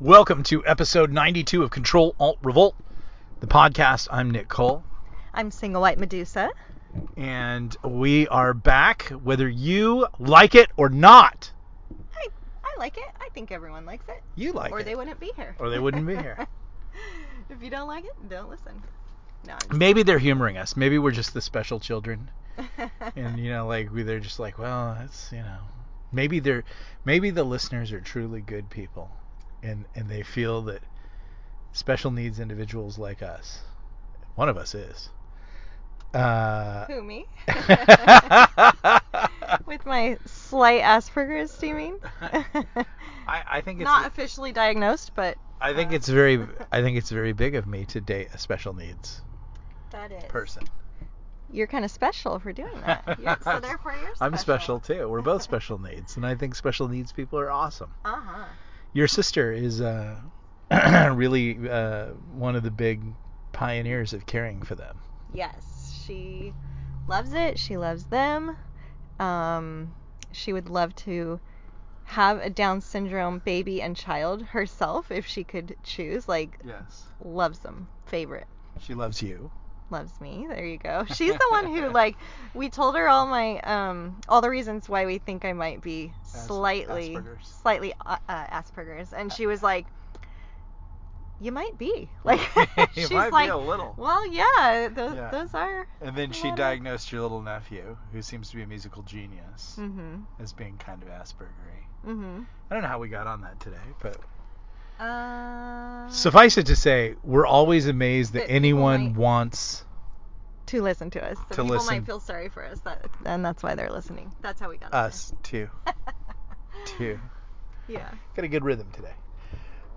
Welcome to episode 92 of Control Alt Revolt, the podcast. I'm Nick Cole, I'm Single White Medusa. and we are back, whether you like it or not. I, I like it. I think everyone likes it. You like or it, Or they wouldn't be here. or they wouldn't be here. if you don't like it, don't listen. No. Maybe they're humoring us. Maybe we're just the special children, and you know, like we, they're just like, well, it's you know, maybe they're, maybe the listeners are truly good people, and and they feel that special needs individuals like us, one of us is. Uh, Who me? With my slight Asperger's, do you mean? I, I think it's Not officially diagnosed, but I think it's very I think it's very big of me to date a special needs that is. person. You're kind of special for doing that. You're, so therefore, you're special. I'm special too. We're both special needs, and I think special needs people are awesome. Uh huh. Your sister is uh, really uh, one of the big pioneers of caring for them. Yes, she loves it. She loves them. Um, she would love to have a Down syndrome baby and child herself if she could choose. Like, Yes. loves them. Favorite. She loves you. Loves me. There you go. She's the one who like we told her all my um all the reasons why we think I might be As- slightly Asperger's. slightly uh, uh, Asperger's and she was like you might be. Like she's might be like a little. well, yeah, those, Yeah. those are And then she of- diagnosed your little nephew, who seems to be a musical genius, Mhm. as being kind of Aspergery. Mhm. I don't know how we got on that today, but Uh suffice it to say, we're always amazed that, That anyone might- wants to listen to us. So to people listen. might feel sorry for us that and that's why they're listening. That's how we got us too. there. Too. yeah. Got a good rhythm today.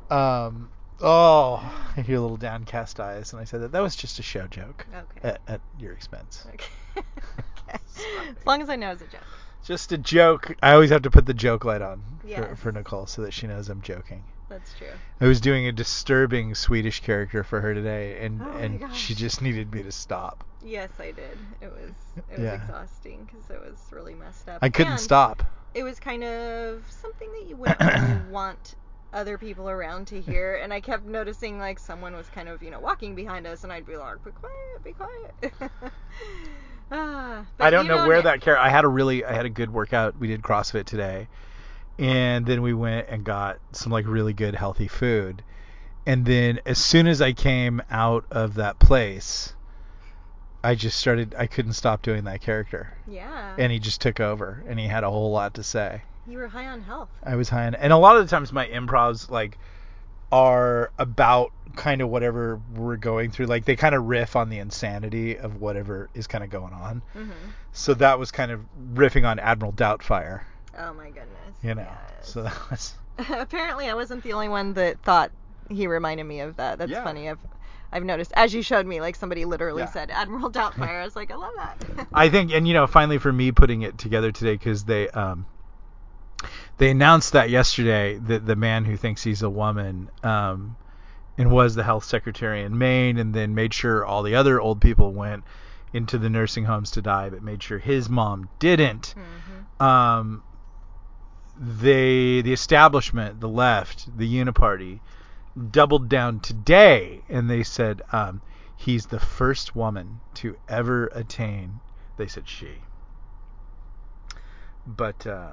Um. Oh, I hear little downcast eyes, and I said that that was just a show joke Okay. at, at your expense. Okay. okay. As long as I know it's a joke. Just a joke. I always have to put the joke light on for, for Nicole so that she knows I'm joking. That's true. I was doing a disturbing Swedish character for her today, and Oh and gosh. she just needed me to stop. Yes, I did. It was it was Yeah. exhausting because it was really messed up. I couldn't And stop. It was kind of something that you wouldn't really want other people around to hear, and I kept noticing like someone was kind of you know walking behind us, and I'd be like, "Be quiet, be quiet." ah, I don't you know where Nick- that character. I had a really, I had a good workout. We did CrossFit today, and then we went and got some like really good healthy food, and then as soon as I came out of that place, I just started. I couldn't stop doing that character, Yeah. and he just took over, and he had a whole lot to say. you were high on health. I was high on, and a lot of the times my improvs like are about kind of whatever we're going through. Like they kind of riff on the insanity of whatever is kind of going on. hmm So that was kind of riffing on Admiral Doubtfire, Oh my goodness. you know. Yes. So that was Apparently, I wasn't the only one that thought he reminded me of that. That's Yeah. funny. I've I've noticed as you showed me, like somebody literally Yeah. said Admiral Doubtfire. I was like, I love that. I think, and you know, finally for me putting it together today because they um they announced that yesterday that the man who thinks he's a woman um and was the health secretary in Maine and then made sure all the other old people went into the nursing homes to die but made sure his mom didn't hmm um they the establishment the left the uniparty doubled down today and they said um, he's the first woman to ever attain they said she. But uh,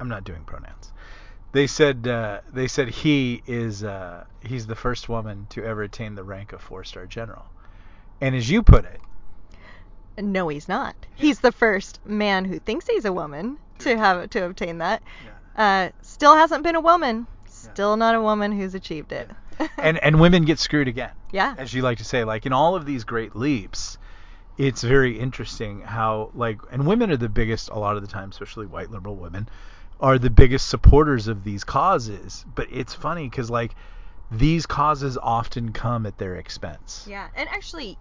i'm not doing pronouns. They said uh, they said he is uh, he's the first woman to ever attain the rank of four star general. And as you put it No, he's not. He's the first man who thinks he's a woman to have to obtain that. Uh, still hasn't been a woman. Still not a woman who's achieved it. and and women get screwed again yeah. as you like to say, like in all of these great leaps, it's very interesting how like and women are the biggest a lot of the time, especially white liberal women, are the biggest supporters of these causes. But it's funny because like these causes often come at their expense. Yeah, and actually,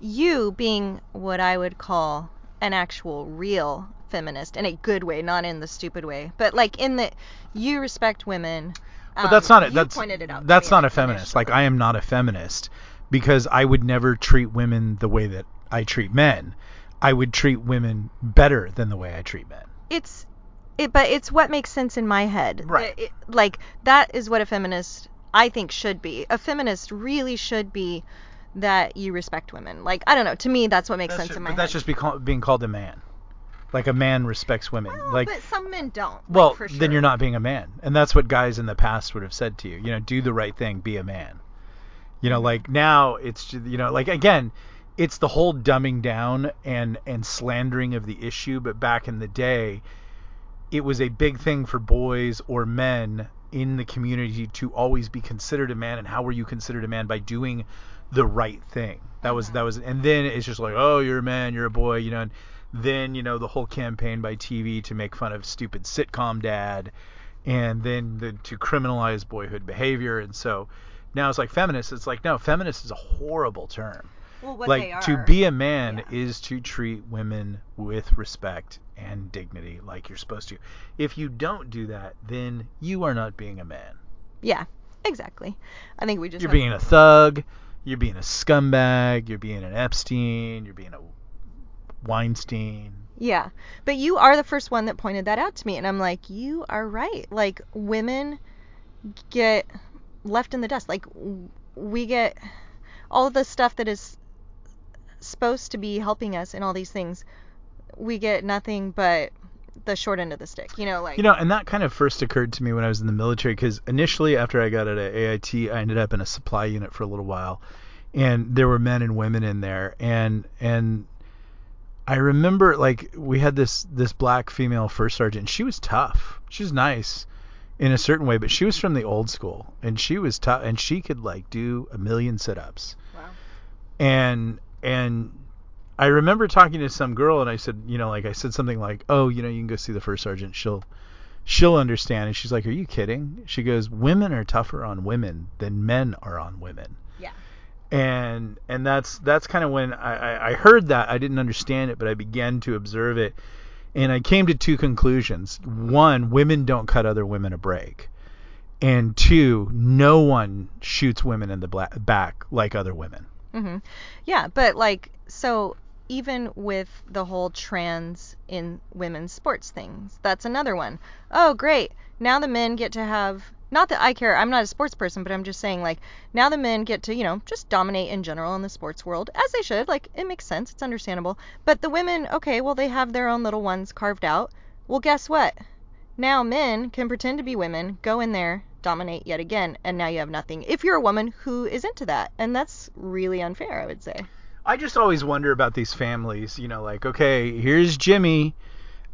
you being what I would call an actual real feminist in a good way, not in the stupid way, but like in the you respect women. But that's um, not it. That's pointed it out. that's not a feminist. Like I am not a feminist because I would never treat women the way that I treat men. I would treat women better than the way I treat men. It's it, but it's what makes sense in my head. Right. It- like that is what a feminist I think should be. A feminist really should be that you respect women. Like I don't know. To me, that's what makes That's sense ju- in my but head. that's just be call, being called a man. Like a man respects women. Well, like but some men don't. like, well, for then you're not being a man. And that's what guys in the past would have said to you. You know, do the right thing, be a man. You know, like now it's you know, like again, it's the whole dumbing down and and slandering of the issue, but back in the day it was a big thing for boys or men in the community to always be considered a man and how were you considered a man by doing the right thing that was uh-huh. that was and then it's just like oh you're a man you're a boy you know and then you know the whole campaign by TV to make fun of stupid sitcom dad and then the, to criminalize boyhood behavior and so now it's like feminist it's like no feminist is a horrible term well, what like they are. to be a man Yeah. is to treat women with respect and dignity like you're supposed to. If you don't do that, then you are not being a man. Yeah, exactly. I think we just You're being a thug, you're being a scumbag, you're being an Epstein, you're being a Weinstein. Yeah. But you are the first one that pointed that out to me and I'm like, "You are right. Like women get left in the dust. Like we get all the stuff that is supposed to be helping us in all these things. We get nothing but the short end of the stick. You know, like You know, and that kind of first occurred to me when I was in the military because initially after I got out of AIT, I ended up in a supply unit for a little while, and there were men and women in there, and and I remember like we had this this black female first sergeant. She was tough. She was nice in a certain way, but she was from the old school, and she was tough, and she could like do a million sit-ups wow. and and I remember talking to some girl and I said, you know, like I said something like, "Oh, you know, you can go see the first sergeant. She'll she'll understand." And she's like, "Are you kidding?" She goes, "Women are tougher on women than men are on women." And and that's that's kind of when I, I heard that I didn't understand it, but I began to observe it, and I came to two conclusions. One, women don't cut other women a break. And two, no one shoots women in the bla- back like other women. hmm Yeah, but like so even with the whole trans in women's sports things, that's another one. Oh, great. Now the men get to have not that I care, I'm not a sports person, but I'm just saying like now the men get to, you know, just dominate in general in the sports world as they should. Like it makes sense, it's understandable. But the women, okay, well they have their own little ones carved out. Well, guess what? Now men can pretend to be women, go in there, dominate yet again, and now you have nothing. If you're a woman who is into that, and that's really unfair, I would say. I just always wonder about these families. You know, like okay, here's Jimmy.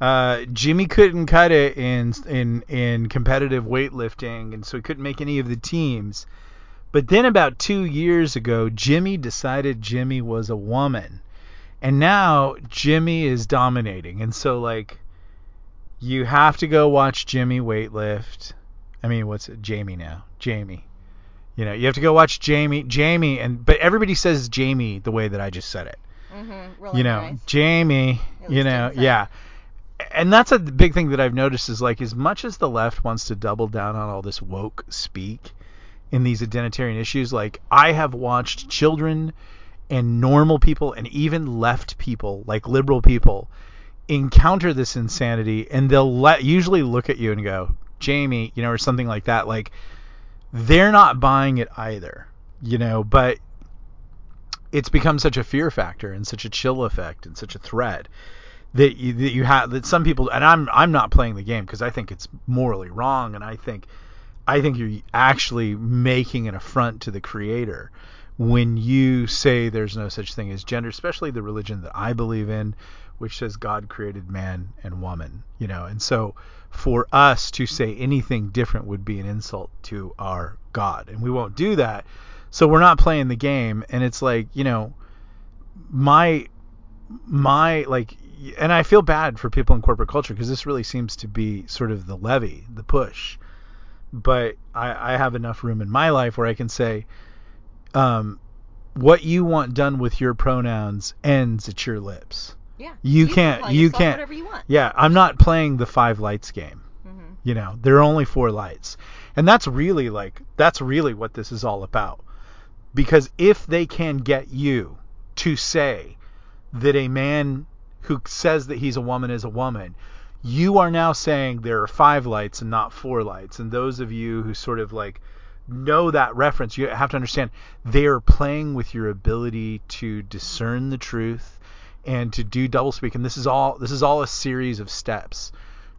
Uh, Jimmy couldn't cut it in in in competitive weightlifting, and so he couldn't make any of the teams. But then about two years ago, Jimmy decided Jimmy was a woman, and now Jimmy is dominating. And so like, you have to go watch Jimmy weightlift. I mean, what's it? Jamie now? Jamie. You know, you have to go watch Jamie, Jamie, and but everybody says Jamie the way that I just said it. Mm-hmm. you know, Jamie. At You know, yeah. And that's a big thing that I've noticed is like as much as the left wants to double down on all this woke speak in these identitarian issues, like I have watched children and normal people and even left people, like liberal people, encounter this insanity and they'll let usually look at you and go, Jamie, you know, or something like that. Like they're not buying it either, you know, but it's become such a fear factor and such a chill effect and such a threat that you, that you have that some people and I'm I'm not playing the game because I think it's morally wrong and I think I think you're actually making an affront to the creator when you say there's no such thing as gender, especially the religion that I believe in, which says God created man and woman, you know. And so for us to say anything different would be an insult to our God, and we won't do that. So we're not playing the game and it's like, you know, my my like and I feel bad for people in corporate culture because this really seems to be sort of the levy, the push. But I, I have enough room in my life where I can say, um, what you want done with your pronouns ends at your lips. Yeah. You can can't- you can't- Whatever you want. Yeah, I'm not playing the five lights game. Mm-hmm. You know, there are only four lights. And that's really like that's really what this is all about. Because if they can get you to say that a man who says that he's a woman is a woman, you are now saying there are five lights and not four lights. And those of you who sort of like know that reference, you have to understand they are playing with your ability to discern the truth and to do doublespeak. And this is all this is all a series of steps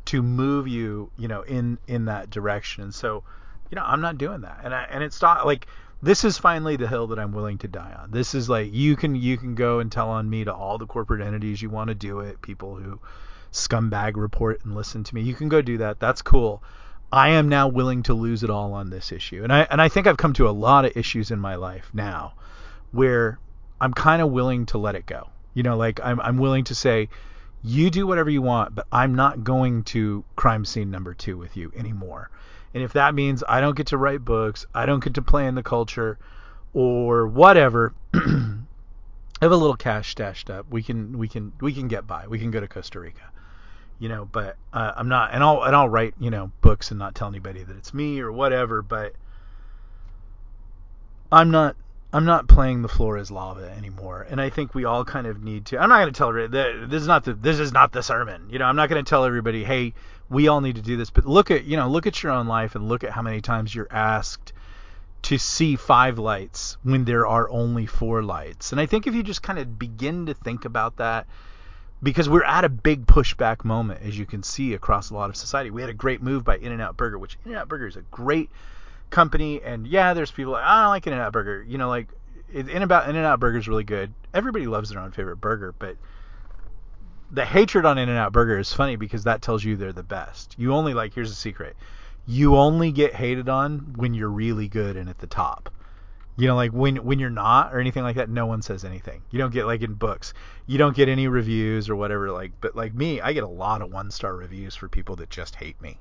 to move you, you know, in in that direction. And so, you know, I'm not doing that. And I, and it's not like this is finally the hill that I'm willing to die on. This is like you can you can go and tell on me to all the corporate entities you want to do it, people who scumbag report and listen to me. You can go do that. That's cool. I am now willing to lose it all on this issue. And I and I think I've come to a lot of issues in my life now where I'm kind of willing to let it go. You know, like I'm I'm willing to say you do whatever you want, but I'm not going to crime scene number 2 with you anymore. And if that means I don't get to write books, I don't get to play in the culture or whatever, I have a little cash stashed up. We can we can we can get by. We can go to Costa Rica you know but uh, i'm not and i'll and i'll write you know books and not tell anybody that it's me or whatever but i'm not i'm not playing the floor as lava anymore and i think we all kind of need to i'm not going to tell this is not the this is not the sermon you know i'm not going to tell everybody hey we all need to do this but look at you know look at your own life and look at how many times you're asked to see five lights when there are only four lights and i think if you just kind of begin to think about that because we're at a big pushback moment, as you can see across a lot of society. We had a great move by In-N-Out Burger, which In-N-Out Burger is a great company, and yeah, there's people like I don't like In-N-Out Burger. You know, like In-N-Out In-N-Out Burger is really good. Everybody loves their own favorite burger, but the hatred on In-N-Out Burger is funny because that tells you they're the best. You only like here's the secret. You only get hated on when you're really good and at the top. You know, like when when you're not or anything like that, no one says anything. You don't get like in books, you don't get any reviews or whatever. Like, but like me, I get a lot of one star reviews for people that just hate me.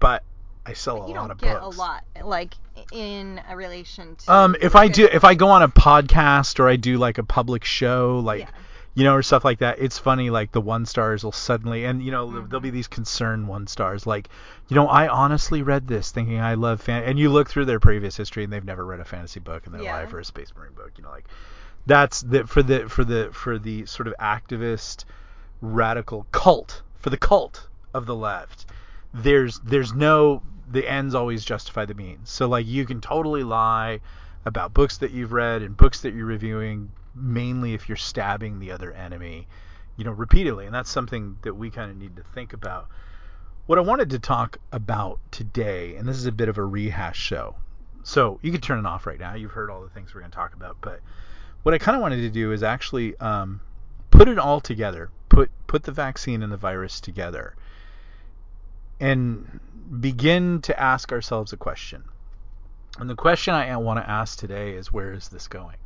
But I sell But a you lot don't of get books. a lot, like in a relation to. Um, if I do, if I go on a podcast or I do like a public show, like Yeah. You know, or stuff like that, it's funny. Like the one stars will suddenly, and you know, there'll Mm-hmm. be these concerned one stars. Like, you know, I honestly read this thinking I love fan, and you look through their previous history and they've never read a fantasy book in their Yeah. life or a space marine book. You know, like that's the for the for the for the sort of activist radical cult for the cult of the left there's there's no the ends always justify the means so like you can totally lie about books that you've read and books that you're reviewing mainly if you're stabbing the other enemy you know repeatedly and that's something that we kind of need to think about what i wanted to talk about today and this is a bit of a rehash show so you can turn it off right now you've heard all the things we're going to talk about but what I kind of wanted to do is actually um, put it all together, put put the vaccine and the virus together, and begin to ask ourselves a question. And the question I want to ask today is, where is this going?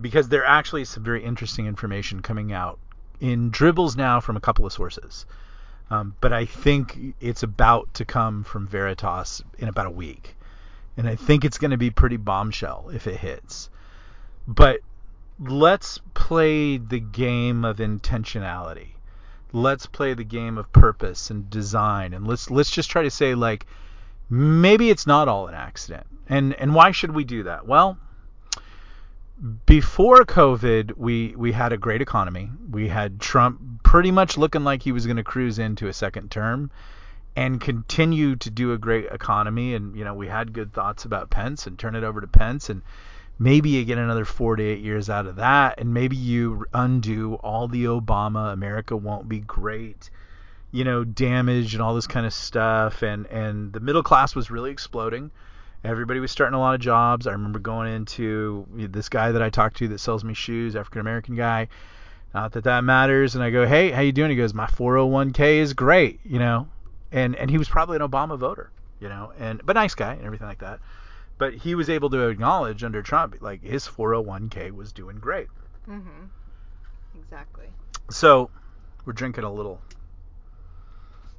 Because there actually is some very interesting information coming out in dribbles now from a couple of sources. Um, but I think it's about to come from Veritas in about a week. And I think it's going to be pretty bombshell if it hits. But let's play the game of intentionality. Let's play the game of purpose and design. And let's let's just try to say like maybe it's not all an accident. And and why should we do that? Well before covid we we had a great economy. We had trump pretty much looking like he was going to cruise into a second term and continue to do a great economy. And you know we had good thoughts about Pence and turn it over to Pence and maybe you get another four to eight years out of that, and maybe you undo all the Obama America won't be great, you know, damage and all this kind of stuff, and and the middle class was really exploding. Everybody was starting a lot of jobs. I remember going into this guy that I talked to that sells me shoes, African American guy. Not that that matters. And I go, hey, how you doing? He goes, my 401k is great, you know, and and he was probably an Obama voter, you know, and but nice guy and everything like that but he was able to acknowledge under Trump like his 401k was doing great. Mm-hmm. Exactly. So we're drinking a little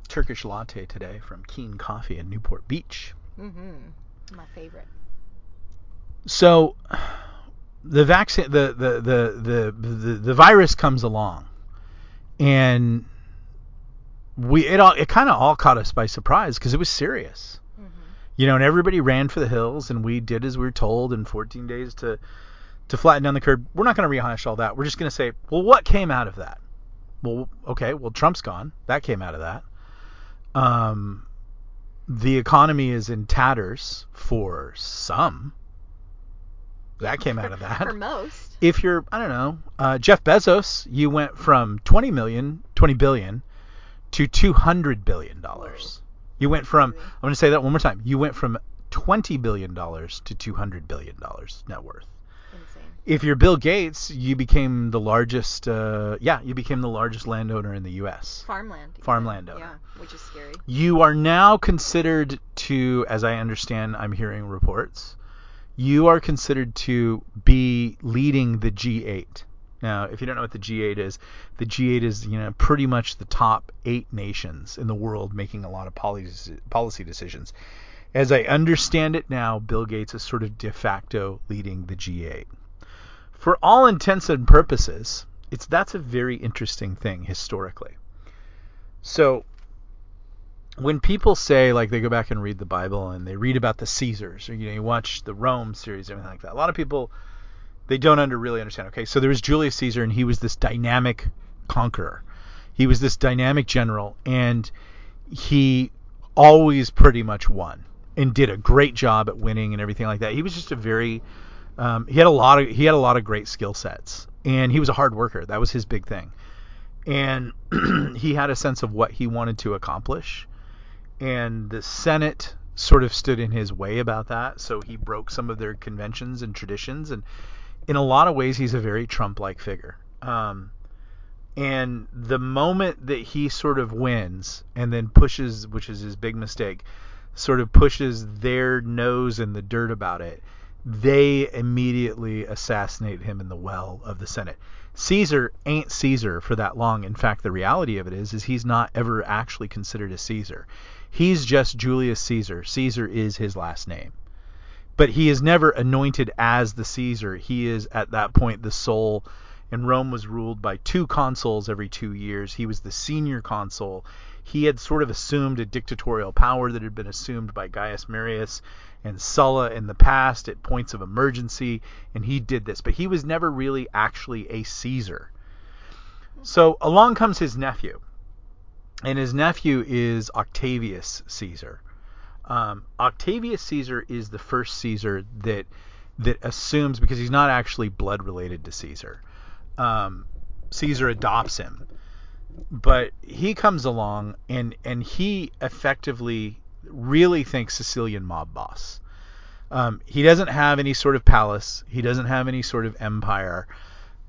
Turkish latte today from Kean Coffee in Newport Beach. Mm-hmm. My favorite. So the vaccine, the the the the the, the virus comes along, and we it all it kind of all caught us by surprise because it was serious. Mm-hmm. you know, and everybody ran for the hills, and we did as we were told in 14 days to to flatten down the curve. We're not going to rehash all that. We're just going to say, well, what came out of that? Well, okay. Well, Trump's gone. That came out of that. Um, the economy is in tatters for some. That came out of that. For most. If you're, I don't know, uh, Jeff Bezos, you went from 20 million, 20 billion to 200 billion dollars. You went from, I'm going to say that one more time. You went from 20 billion dollars to 200 billion dollars net worth. Insane. If you're Bill Gates, you became the largest, uh, yeah, you became the largest landowner in the U.S. Farmland. Farmland owner. Which is scary. You are now considered to, as I understand, I'm hearing reports, you are considered to be leading the G8. Now, if you don't know what the G8 is, the G8 is, you know, pretty much the top eight nations in the world making a lot of policy policy decisions. As I understand it now, Bill Gates is sort of de facto leading the G8. For all intents and purposes, it's that's a very interesting thing historically. So, when people say like they go back and read the Bible and they read about the Caesars or you know you watch the Rome series everything like that. A lot of people they don't under really understand. Okay, so there was Julius Caesar and he was this dynamic conqueror. He was this dynamic general and he always pretty much won and did a great job at winning and everything like that. He was just a very um, he had a lot of he had a lot of great skill sets and he was a hard worker. That was his big thing. And he had a sense of what he wanted to accomplish and the Senate sort of stood in his way about that, so he broke some of their conventions and traditions, and in a lot of ways, he's a very Trump-like figure. Um, and the moment that he sort of wins and then pushes, which is his big mistake, sort of pushes their nose in the dirt about it, they immediately assassinate him in the well of the Senate. Caesar ain't Caesar for that long. In fact, the reality of it is, is he's not ever actually considered a Caesar. He's just Julius Caesar. Caesar is his last name. But he is never anointed as the Caesar. He is at that point the sole. And Rome was ruled by two consuls every two years. He was the senior consul. He had sort of assumed a dictatorial power that had been assumed by Gaius Marius and Sulla in the past at points of emergency, and he did this. But he was never really actually a Caesar. So along comes his nephew, and his nephew is Octavius Caesar. Um, Octavius Caesar is the first Caesar that that assumes because he's not actually blood related to Caesar. Um, Caesar adopts him, but he comes along and and he effectively really thinks Sicilian mob boss. Um, he doesn't have any sort of palace. He doesn't have any sort of empire.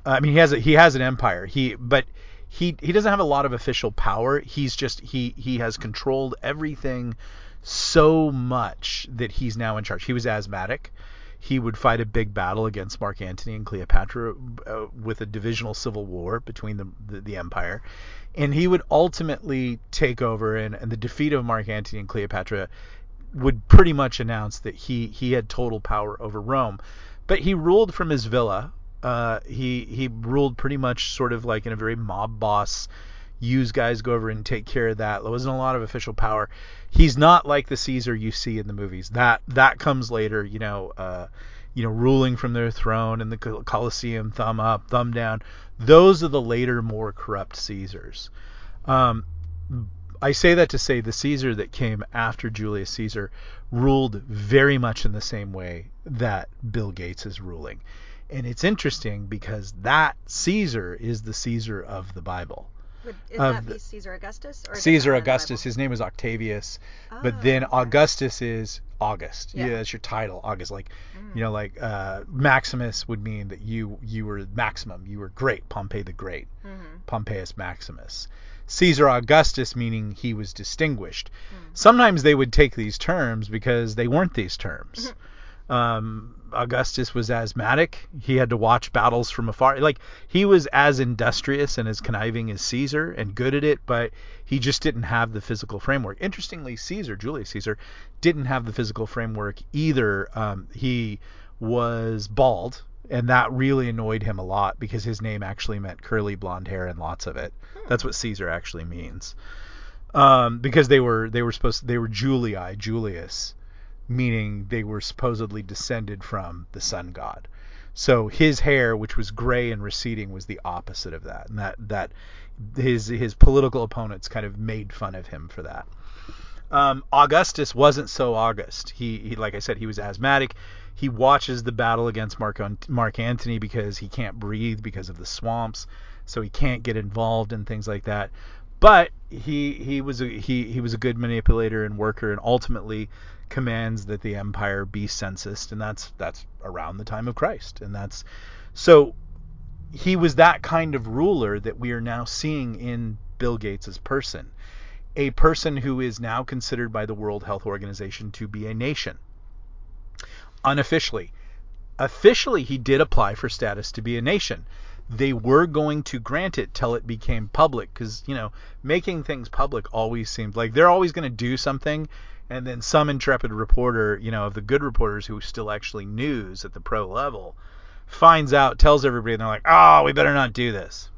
I mean, he has a, he has an empire. He but he he doesn't have a lot of official power. He's just he he has controlled everything so much that he's now in charge. He was asthmatic. He would fight a big battle against Mark Antony and Cleopatra uh, with a divisional civil war between the, the, the empire, and he would ultimately take over. And, and the defeat of Mark Antony and Cleopatra would pretty much announce that he he had total power over Rome. But he ruled from his villa. Uh, he he ruled pretty much sort of like in a very mob boss use guys go over and take care of that. There wasn't a lot of official power. He's not like the Caesar you see in the movies. That that comes later, you know, uh, you know, ruling from their throne in the Colosseum, thumb up, thumb down. Those are the later, more corrupt Caesars. Um, I say that to say the Caesar that came after Julius Caesar ruled very much in the same way that Bill Gates is ruling. And it's interesting because that Caesar is the Caesar of the Bible. Would that the- be Caesar Augustus or Caesar not in the Augustus, his name is Octavius, Oh, but then okay. Augustus is August. Yeah. Yeah. that's your title, August. Like, Mm. you know, like uh, Maximus would mean that you you were maximum, you were great, Pompey the Great, Mhm. Pompeius Maximus. Caesar Augustus meaning he was distinguished. Mm. Sometimes they would take these terms because they weren't these Mm-hmm. terms. Um, Augustus was asthmatic. He had to watch battles from afar. Like he was as industrious and as conniving as Caesar and good at it, but he just didn't have the physical framework. Interestingly, Caesar, Julius Caesar, didn't have the physical framework either. Um, he was bald, and that really annoyed him a lot because his name actually meant curly blonde hair and lots of it. That's what Caesar actually means. Um, because they were they were supposed they were Julii, Julius, meaning they were supposedly descended from the sun god. So his hair, which was gray and receding, was the opposite of that, and that that his his political opponents kind of made fun of him for that. Um, Augustus wasn't so August. He, he, like I said, he was asthmatic. He watches the battle against Mark Mark Antony because he can't breathe because of the swamps, so he can't get involved in things like that. But he he was a, he he was a good manipulator and worker, and ultimately commands that the empire be censused, and that's that's around the time of Christ, and that's so he was that kind of ruler that we are now seeing in Bill Gates' person a person who is now considered by the World Health Organization to be a nation. Unofficially. Officially, he did apply for status to be a nation. They were going to grant it till it became public because, you know, making things public always seemed like they're always going to do something. And then some intrepid reporter, you know, of the good reporters who still actually news at the pro level, finds out, tells everybody, and they're like, oh, we better not do this.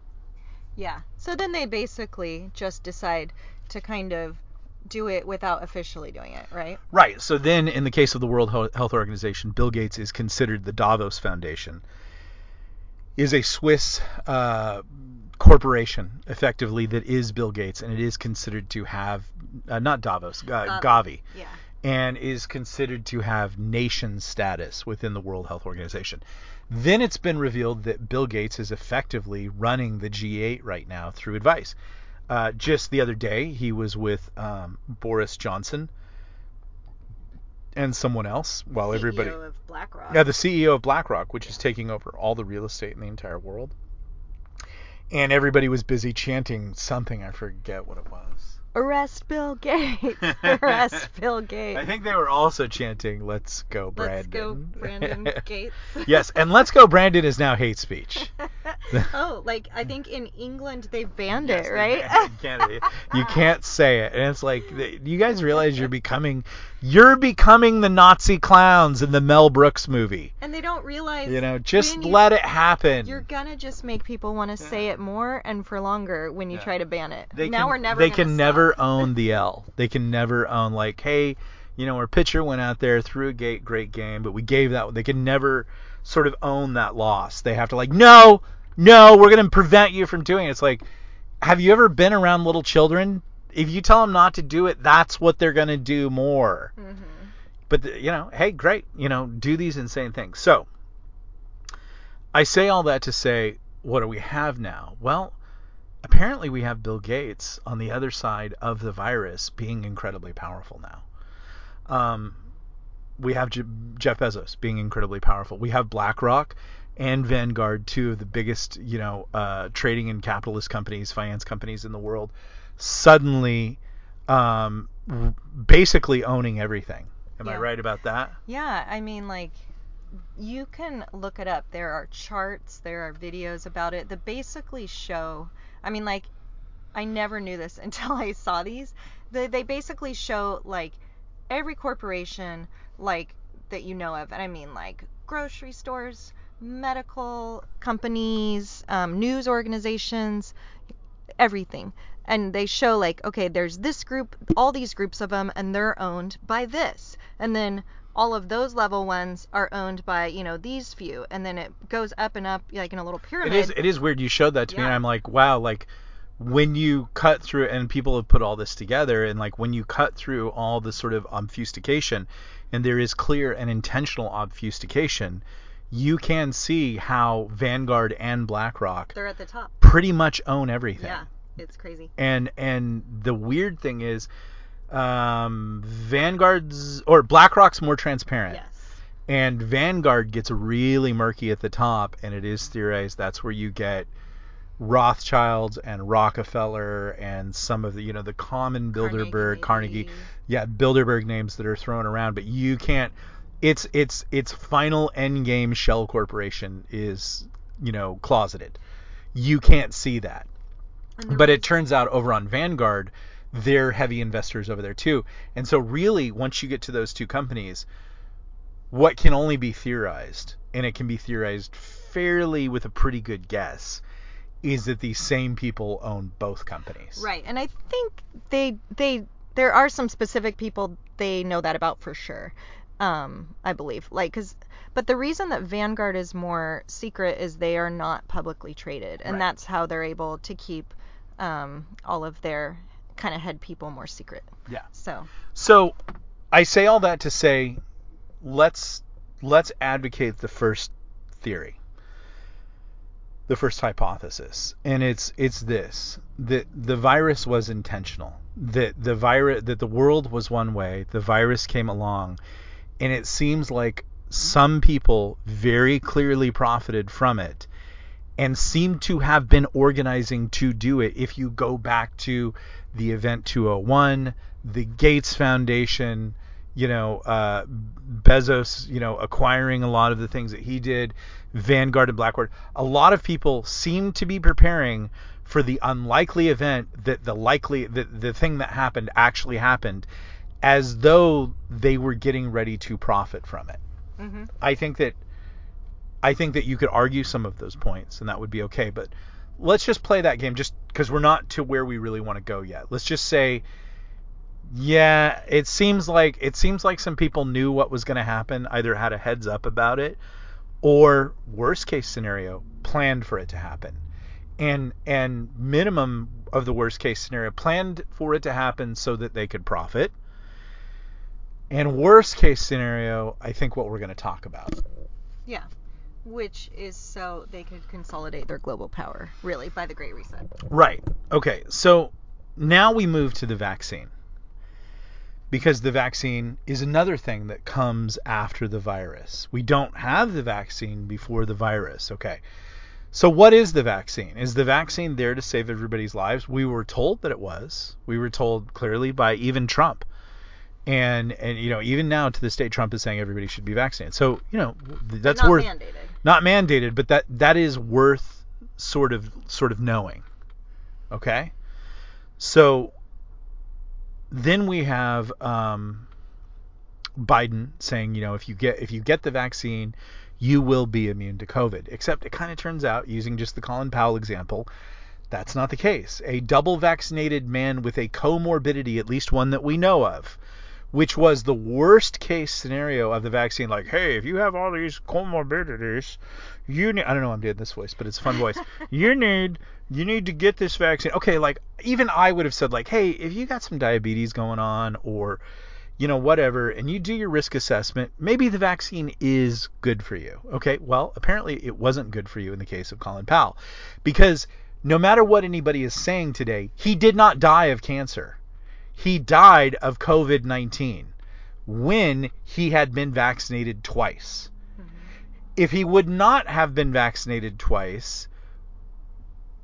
Yeah. So then they basically just decide to kind of do it without officially doing it, right? Right. So then, in the case of the World Health Organization, Bill Gates is considered the Davos Foundation, is a Swiss uh, corporation, effectively, that is Bill Gates, and it is considered to have uh, not Davos, uh, Gavi. Yeah. And is considered to have nation status within the World Health Organization. Then it's been revealed that Bill Gates is effectively running the G8 right now through advice. Uh, just the other day, he was with um, Boris Johnson and someone else while CEO everybody. of BlackRock. Yeah, the CEO of BlackRock, which is taking over all the real estate in the entire world. And everybody was busy chanting something. I forget what it was. Arrest Bill Gates. Arrest Bill Gates. I think they were also chanting "Let's go, Brandon." Let's go, Brandon Gates. yes, and "Let's go, Brandon" is now hate speech. oh, like I think in England they banned Yes, it, right? banned it Canada. You can't say it, and it's like you guys realize you're becoming, you're becoming the Nazi clowns in the Mel Brooks movie. and they don't realize. You know, just you- let it happen. You're gonna just make people want to say it more and for longer when you Yeah. try to ban it. they now can, we're never. They can stop. Never own the L. They can never own like, hey, you know, our pitcher went out there, threw a gate, great game, but we gave that. They can never sort of own that loss. They have to like, no, no, we're gonna prevent you from doing it. It's like, have you ever been around little children? If you tell them not to do it, that's what they're gonna do more. Mhm. But the, you know, hey, great, you know, do these insane things. So, I say all that to say, what do we have now? Well, apparently we have Bill Gates on the other side of the virus being incredibly powerful now. Um, we have Jeff Bezos being incredibly powerful. We have BlackRock and Vanguard, two of the biggest, you know, uh, trading and capitalist companies, finance companies in the world, suddenly um, basically owning everything. Am I right about that? Yeah, I mean, like, you can look it up. There are charts, there are videos about it that basically show. I mean, like, I never knew this until I saw these. They, they basically show, like, every corporation, like, that you know of. And I mean, like, grocery stores, medical companies, um, news organizations, everything. And they show like, okay, there's this group, all these groups of them, and they're owned by this. And then all of those level ones are owned by, you know, these few. And then it goes up and up like in a little pyramid. It is. It is weird. You showed that to me, and I'm like, wow. Like when you cut through, and people have put all this together, and like when you cut through all the sort of obfuscation, and there is clear and intentional obfuscation, you can see how Vanguard and BlackRock They're at the top. pretty much own everything. Yeah, it's crazy. And and the weird thing is, um, Vanguard's or BlackRock's more transparent. Yes. And Vanguard gets really murky at the top, and it is theorized that's where you get Rothschilds and Rockefeller and some of the you know the common Bilderberg, Carnegie, maybe. yeah, Bilderberg names that are thrown around, but you can't. It's it's its final end game shell corporation is you know closeted. You can't see that. But it turns out over on Vanguard, they're heavy investors over there too. And so really, once you get to those two companies, what can only be theorized, and it can be theorized fairly with a pretty good guess, is that these same people own both companies. Right, and I think they they there are some specific people they know that about for sure. Um, I believe, like, cause, but the reason that Vanguard is more secret is they are not publicly traded, and Right. that's how they're able to keep um, all of their kind of had people more secret. Yeah. So, So I say all that to say let's let's advocate the first theory. The first hypothesis. And it's it's this that the virus was intentional. That the virus that the world was one way, the virus came along and it seems like some people very clearly profited from it and seem to have been organizing to do it. If you go back to the Event 201, the Gates Foundation, you know, uh, Bezos, you know, acquiring a lot of the things that he did, Vanguard and Blackboard, a lot of people seem to be preparing for the unlikely event that the likely that the thing that happened actually happened as though they were getting ready to profit from it. hmm I think that I think that you could argue some of those points and that would be okay, but let's just play that game just because we're not to where we really want to go yet. Let's just say yeah, it seems like it seems like some people knew what was going to happen, either had a heads up about it or worst case scenario planned for it to happen. And and minimum of the worst case scenario planned for it to happen so that they could profit. And worst case scenario, I think what we're going to talk about. yeah. Which is so they could consolidate their global power, really, by the Great Reset. Right. Okay. So now we move to the vaccine. Because the vaccine is another thing that comes after the virus. We don't have the vaccine before the virus. Okay. So what is the vaccine? Is the vaccine there to save everybody's lives? We were told that it was. We were told clearly by even Trump. And and you know, even now to this day Trump is saying everybody should be vaccinated. So, you know, that's not worth mandated. Not mandated, but that that is worth sort of sort of knowing. Okay, so then we have um, Biden saying, you know, if you get if you get the vaccine, you will be immune to COVID. Except it kind of turns out, using just the Colin Powell example, that's not the case. A double vaccinated man with a comorbidity, at least one that we know of, which was the worst case scenario of the vaccine. Like, hey, if you have all these comorbidities, you need. I don't know. I'm doing this voice, but it's a fun voice. you need. You need to get this vaccine. Okay, like even I would have said like, hey, if you got some diabetes going on or you know whatever and you do your risk assessment, maybe the vaccine is good for you. Okay? Well, apparently it wasn't good for you in the case of Colin Powell because no matter what anybody is saying today, he did not die of cancer he died of COVID 19 when he had been vaccinated twice. If he would not have been vaccinated twice,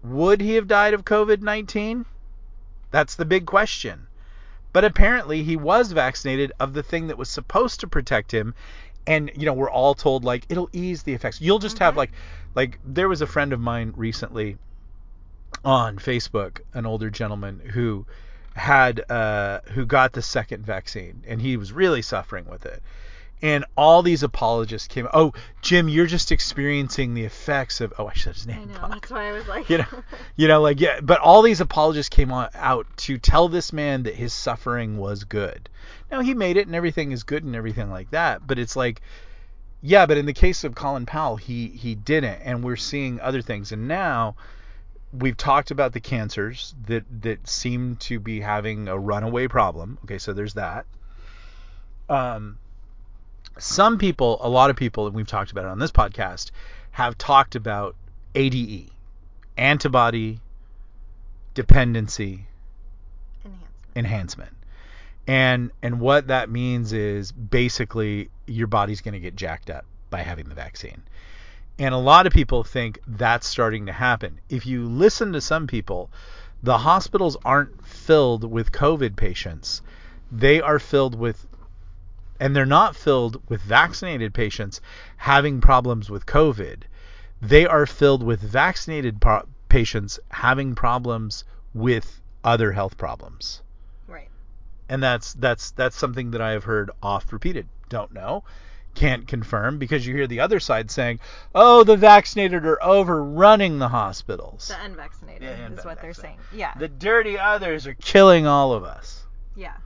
would he have died of COVID 19? That's the big question. But apparently he was vaccinated of the thing that was supposed to protect him. And you know, we're all told like it'll ease the effects. You'll just have Mhm. like like there was a friend of mine recently on Facebook, an older gentleman who had uh, who got the second vaccine, and he was really suffering with it. And all these apologists came. Oh, Jim, you're just experiencing the effects of. Oh, I said his name. I know. Fuck. That's why I was like, You know, you know, like yeah. But all these apologists came on, out to tell this man that his suffering was good. Now he made it, and everything is good, and everything like that. But it's like, yeah. But in the case of Colin Powell, he he didn't, and we're seeing other things. And now we've talked about the cancers that that seem to be having a runaway problem. Okay, so there's that. Um, some people, a lot of people, and we've talked about it on this podcast, have talked about ADE, antibody dependency enhancement. enhancement. And and what that means is basically your body's going to get jacked up by having the vaccine. And a lot of people think that's starting to happen. If you listen to some people, the hospitals aren't filled with COVID patients. They are filled with and they're not filled with vaccinated patients having problems with COVID. They are filled with vaccinated pa- patients having problems with other health problems Right. and that's that's that's something that I have heard oft repeated. Don't know, can't confirm because you hear the other side saying, "Oh, the vaccinated are overrunning the hospitals. The unvaccinated Yeah, is what they're saying. Yeah. The dirty others are killing all of us." yeah.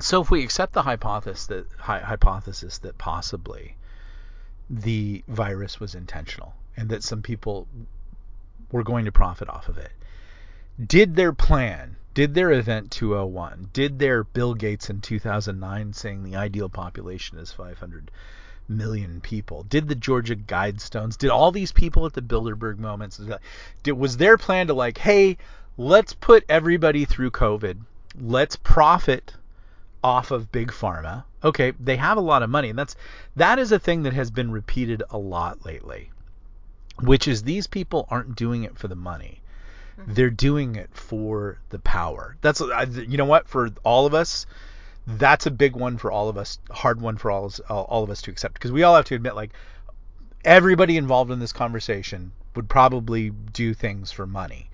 So if we accept the hypothesis that hy- hypothesis that possibly the virus was intentional and that some people were going to profit off of it, did their plan, did their event 201, did their Bill Gates in 2009 saying the ideal population is 500 million people, did the Georgia Guidestones, did all these people at the Bilderberg moments, did, was their plan to like, hey, let's put everybody through COVID, let's profit off of big pharma. Okay, they have a lot of money, and that's that is a thing that has been repeated a lot lately, which is these people aren't doing it for the money. Mm-hmm. They're doing it for the power. That's you know what for all of us, that's a big one for all of us, hard one for all all of us to accept because we all have to admit like everybody involved in this conversation would probably do things for money.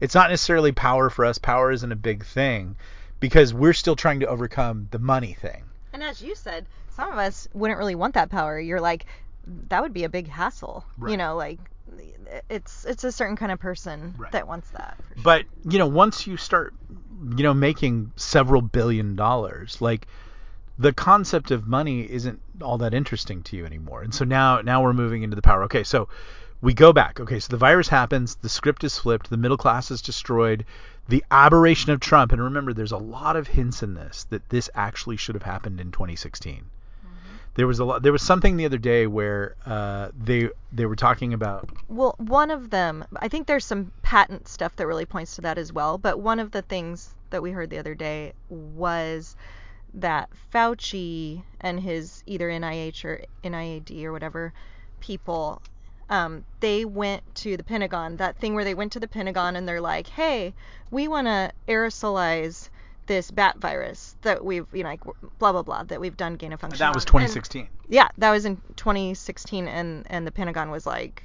It's not necessarily power for us. Power isn't a big thing because we're still trying to overcome the money thing. And as you said, some of us wouldn't really want that power. You're like, that would be a big hassle. Right. You know, like it's it's a certain kind of person Right. that wants that. Sure. But you know, once you start, you know, making several billion dollars, like the concept of money isn't all that interesting to you anymore. And so now, now we're moving into the power. Okay, so we go back. Okay, so the virus happens, the script is flipped, the middle class is destroyed, the aberration of Trump. And remember, there's a lot of hints in this that this actually should have happened in 2016. There was a lot. There was something the other day where uh, they they were talking about Well, one of them, I think there's some patent stuff that really points to that as well. But one of the things that we heard the other day was that Fauci and his either NIH or NIAD or whatever people, um, they went to the Pentagon. That thing where they went to the Pentagon and they're like, hey, we want to aerosolize this bat virus that we've, you know, like blah blah blah that we've done gain of function. that was on." And- 2016. yeah, that was in 2016, and and the Pentagon was like,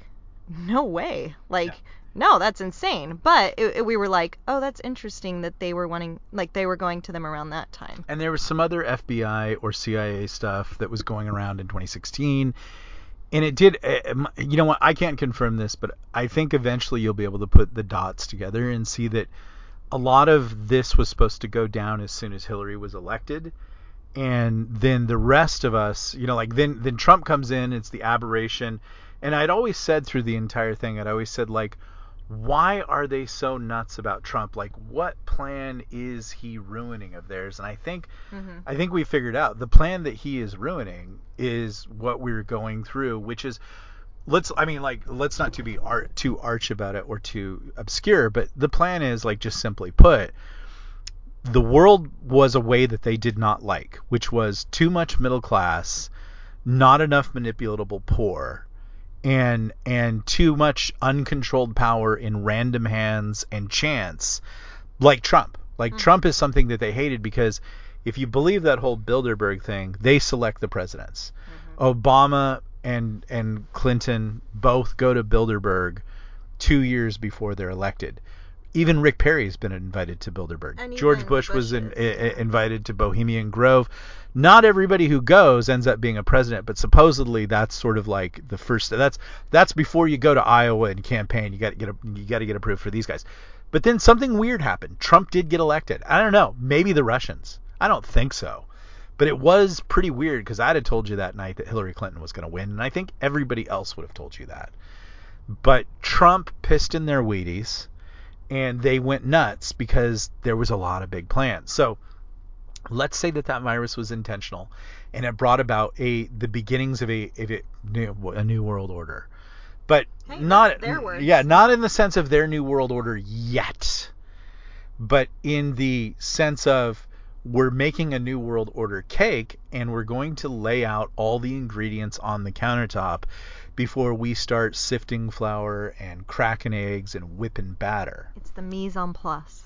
no way, like, Yeah. no, that's insane. But it, it- we were like, oh, that's interesting that they were wanting, like, they were going to them around that time. And there was some other FBI or CIA stuff that was going around in 2016. And it did, uh, you know what? I can't confirm this, but I think eventually you'll be able to put the dots together and see that a lot of this was supposed to go down as soon as Hillary was elected. And then the rest of us, you know, like then then Trump comes in, it's the aberration. And I'd always said through the entire thing, I'd always said like, why are they so nuts about Trump? Like, what plan is he ruining of theirs? And I think, Mhm. I think we figured out the plan that he is ruining is what we're going through, which is, let's, I mean, like, let's not to be art too arch about it or too obscure, but the plan is like just simply put, the world was a way that they did not like, which was too much middle class, not enough manipulatable poor, and and too much uncontrolled power in random hands and chance, like Trump. Like mm. Trump is something that they hated because if you believe that whole Bilderberg thing, they select the presidents. Mm-hmm. Obama and and Clinton both go to Bilderberg two years before they're elected. Even Rick Perry's been invited to Bilderberg. And George even Bush was in, Bush i- is, i- yeah. invited to Bohemian Grove. Not everybody who goes ends up being a president, but supposedly that's sort of like the first. That's that's before you go to Iowa and campaign. You got to get a, you got to get approved for these guys. But then something weird happened. Trump did get elected. I don't know. Maybe the Russians. I don't think so. But it was pretty weird because I'd have told you that night that Hillary Clinton was going to win, and I think everybody else would have told you that. But Trump pissed in their Wheaties, and they went nuts because there was a lot of big plans. So let's say that that virus was intentional, and it brought about a the beginnings of a, of a new a new world order. But Hey, not that's their words. yeah, not in the sense of their new world order yet, but in the sense of we're making a new world order cake and we're going to lay out all the ingredients on the countertop before we start sifting flour and cracking eggs and whipping batter. It's the mise en place.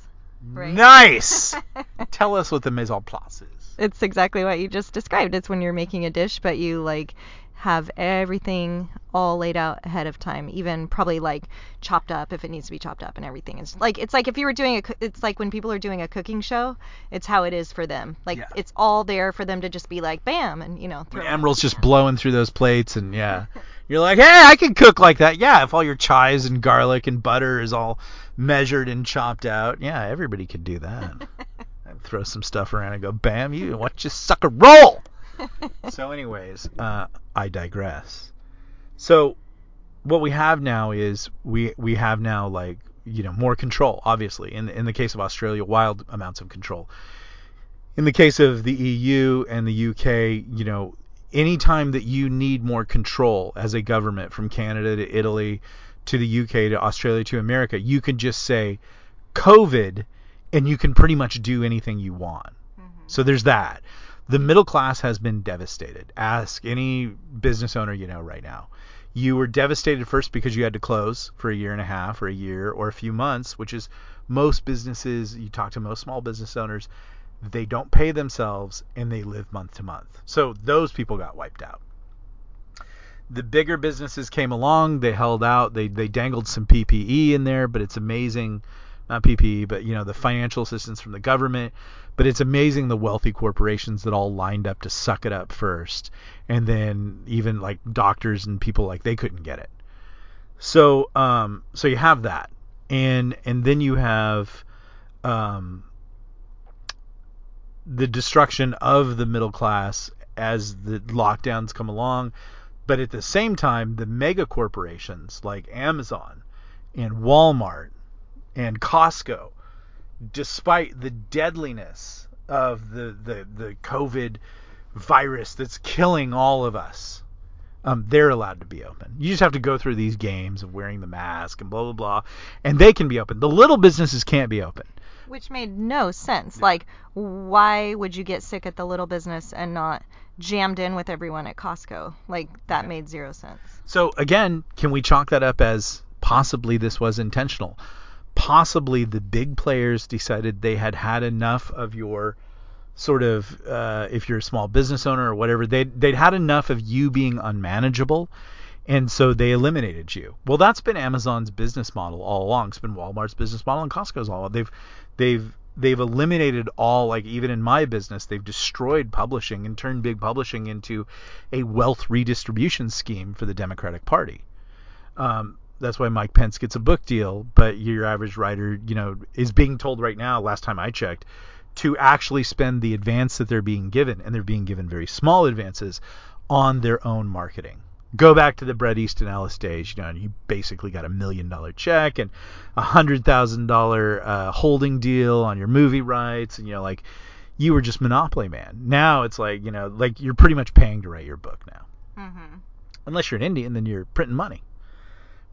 Right. Nice. Tell us what the mise en place is. It's exactly what you just described. It's when you're making a dish, but you like have everything all laid out ahead of time, even probably like chopped up if it needs to be chopped up and everything. It's like it's like if you were doing a it's like when people are doing a cooking show, it's how it is for them. Like Yeah. it's all there for them to just be like bam and you know throw When it in. Emeril's just blowing through those plates and yeah. You're like, hey, I can cook like that. Yeah, if all your chives and garlic and butter is all measured and chopped out, yeah, everybody could do that. throw some stuff around and go, bam, you watch you sucker roll. so, anyways, uh, I digress. So, what we have now is we we have now like you know more control. Obviously, in in the case of Australia, wild amounts of control. In the case of the EU and the UK, you know, anytime that you need more control as a government from Canada to Italy to the UK to Australia to America, you can just say COVID and you can pretty much do anything you want. Mm-hmm. So there's that. The middle class has been devastated. Ask any business owner you know right now. You were devastated first because you had to close for a year and a half or a year or a few months, which is most businesses, you talk to most small business owners, they don't pay themselves and they live month to month. So those people got wiped out. The bigger businesses came along, they held out, they they dangled some PPE in there, but it's amazing not PPE, but you know the financial assistance from the government. But it's amazing the wealthy corporations that all lined up to suck it up first, and then even like doctors and people like they couldn't get it. So um, so you have that, and and then you have um, the destruction of the middle class as the lockdowns come along. But at the same time, the mega corporations like Amazon and Walmart and Costco, despite the deadliness of the, the, the COVID virus that's killing all of us, um, they're allowed to be open. You just have to go through these games of wearing the mask and blah, blah, blah, and they can be open. The little businesses can't be open. Which made no sense. Like, why would you get sick at the little business and not jammed in with everyone at Costco? Like, that yeah. made zero sense. So, again, can we chalk that up as possibly this was intentional? Possibly the big players decided they had had enough of your sort of uh, if you're a small business owner or whatever they'd, they'd had enough of you being unmanageable and so they eliminated you well that's been amazon's business model all along it's been walmart's business model and costco's all along. they've they've they've eliminated all like even in my business they've destroyed publishing and turned big publishing into a wealth redistribution scheme for the democratic party um, that's why Mike Pence gets a book deal, but your average writer, you know, is being told right now, last time I checked, to actually spend the advance that they're being given, and they're being given very small advances, on their own marketing. Go back to the Bret Easton Ellis days, you know, and you basically got a million dollar check and a hundred thousand dollar uh, holding deal on your movie rights, and you know, like you were just monopoly man. Now it's like, you know, like you're pretty much paying to write your book now. Mm-hmm. Unless you're an Indian, then you're printing money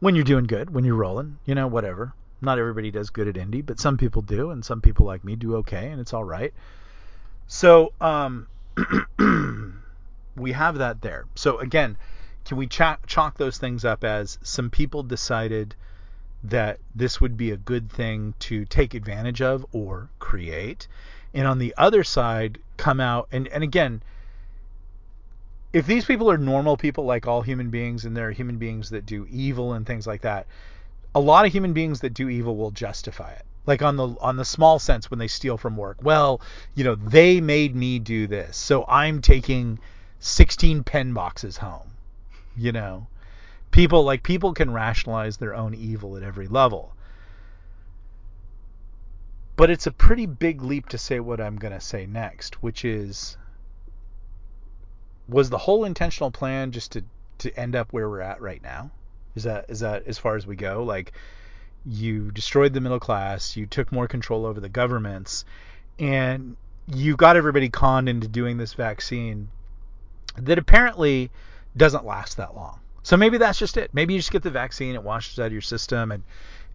when you're doing good, when you're rolling, you know, whatever. Not everybody does good at indie, but some people do, and some people like me do okay, and it's all right. So um, we have that there. So again, can we chalk, chalk those things up as some people decided that this would be a good thing to take advantage of or create, and on the other side come out and and again if these people are normal people like all human beings and there are human beings that do evil and things like that a lot of human beings that do evil will justify it. Like on the on the small sense when they steal from work well you know they made me do this so i'm taking 16 pen boxes home you know? People like people can rationalize their own evil at every level. But it's a pretty big leap to say what i'm going to say next which is was the whole intentional plan just to to end up where we're at right now? Is that is that as far as we go? Like you destroyed the middle class, you took more control over the governments, and you got everybody conned into doing this vaccine that apparently doesn't last that long. So maybe that's just it. Maybe you just get the vaccine, it washes out of your system, and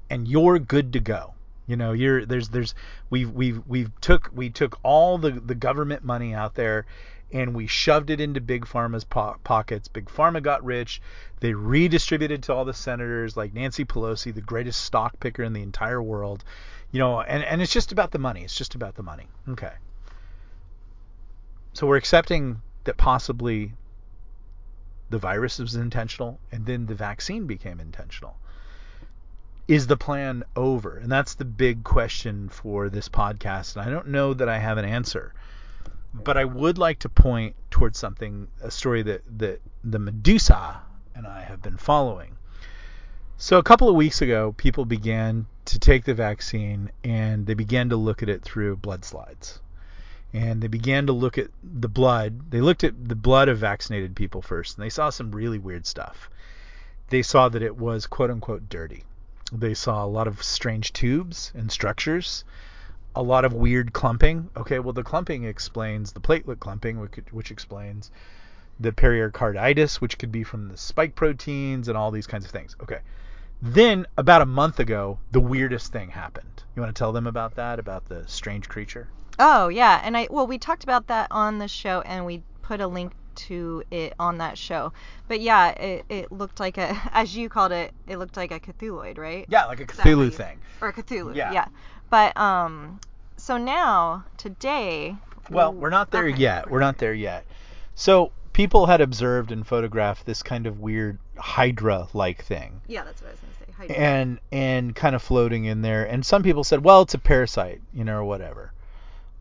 and you're good to go. You know, you're there's there's we've we've we've took we took all the the government money out there and we shoved it into Big Pharma's po- pockets. Big Pharma got rich. They redistributed to all the senators, like Nancy Pelosi, the greatest stock picker in the entire world. You know, and, and it's just about the money. It's just about the money. Okay. So we're accepting that possibly the virus was intentional and then the vaccine became intentional. Is the plan over? And that's the big question for this podcast. And I don't know that I have an answer. But I would like to point towards something, a story that, that the Medusa and I have been following. So a couple of weeks ago, people began to take the vaccine and they began to look at it through blood slides. And they began to look at the blood. They looked at the blood of vaccinated people first, and they saw some really weird stuff. They saw that it was quote unquote dirty. They saw a lot of strange tubes and structures, a lot of weird clumping. Okay, well, the clumping explains the platelet clumping, which, which explains the pericarditis, which could be from the spike proteins and all these kinds of things. Okay. Then, about a month ago, the weirdest thing happened. You want to tell them about that, about the strange creature? Oh yeah, and I well we talked about that on the show, and we put a link to it on that show. But yeah, it, it looked like a, as you called it, it looked like a Cthulhuid, right? Yeah, like a Cthulhu you- thing. Or a Cthulhu. Yeah. Yeah. But um, so now today. Well, we're not there Okay. yet. We're not there yet. So, people had observed and photographed this kind of weird hydra-like thing. Yeah, that's what I was gonna say. Hydra. and and kind of floating in there. And some people said, well, it's a parasite, you know, or whatever.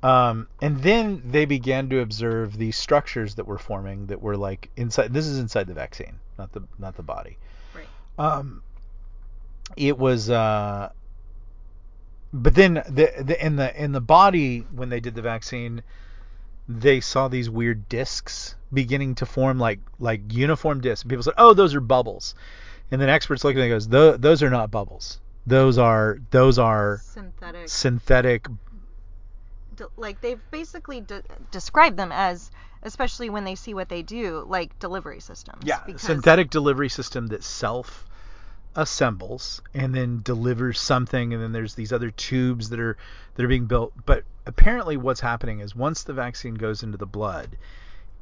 Um, and then they began to observe these structures that were forming that were like inside. This is inside the vaccine, not the not the body. Right. Um, it was. Uh, but then the, the in the in the body when they did the vaccine, they saw these weird discs beginning to form like like uniform discs. And people said, "Oh, those are bubbles." And then experts looked at it and goes, "Tho- "Those are not bubbles. Those are those are Synthetic. synthetic d- like they've basically de- described them as, especially when they see what they do, like delivery systems. yeah synthetic delivery system that self assembles and then delivers something and then there's these other tubes that are that are being built. But apparently what's happening is once the vaccine goes into the blood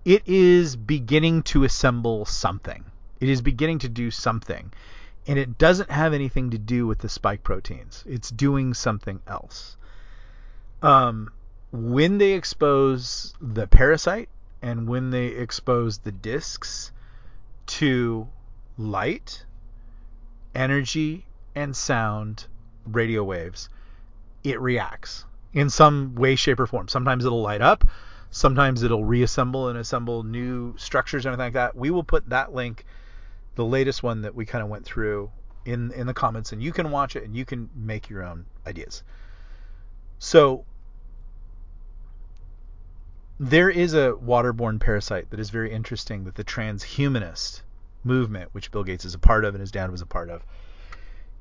it is beginning to assemble something. It is beginning to do something. And it doesn't have anything to do with the spike proteins. It's doing something else. Um, when they expose the parasite and when they expose the discs to light, energy, and sound radio waves, it reacts in some way, shape, or form. Sometimes it'll light up, sometimes it'll reassemble and assemble new structures and everything like that. We will put that link, the latest one that we kind of went through, in in the comments, and you can watch it and you can make your own ideas. So there is a waterborne parasite that is very interesting that the transhumanist movement, which Bill Gates is a part of and his dad was a part of,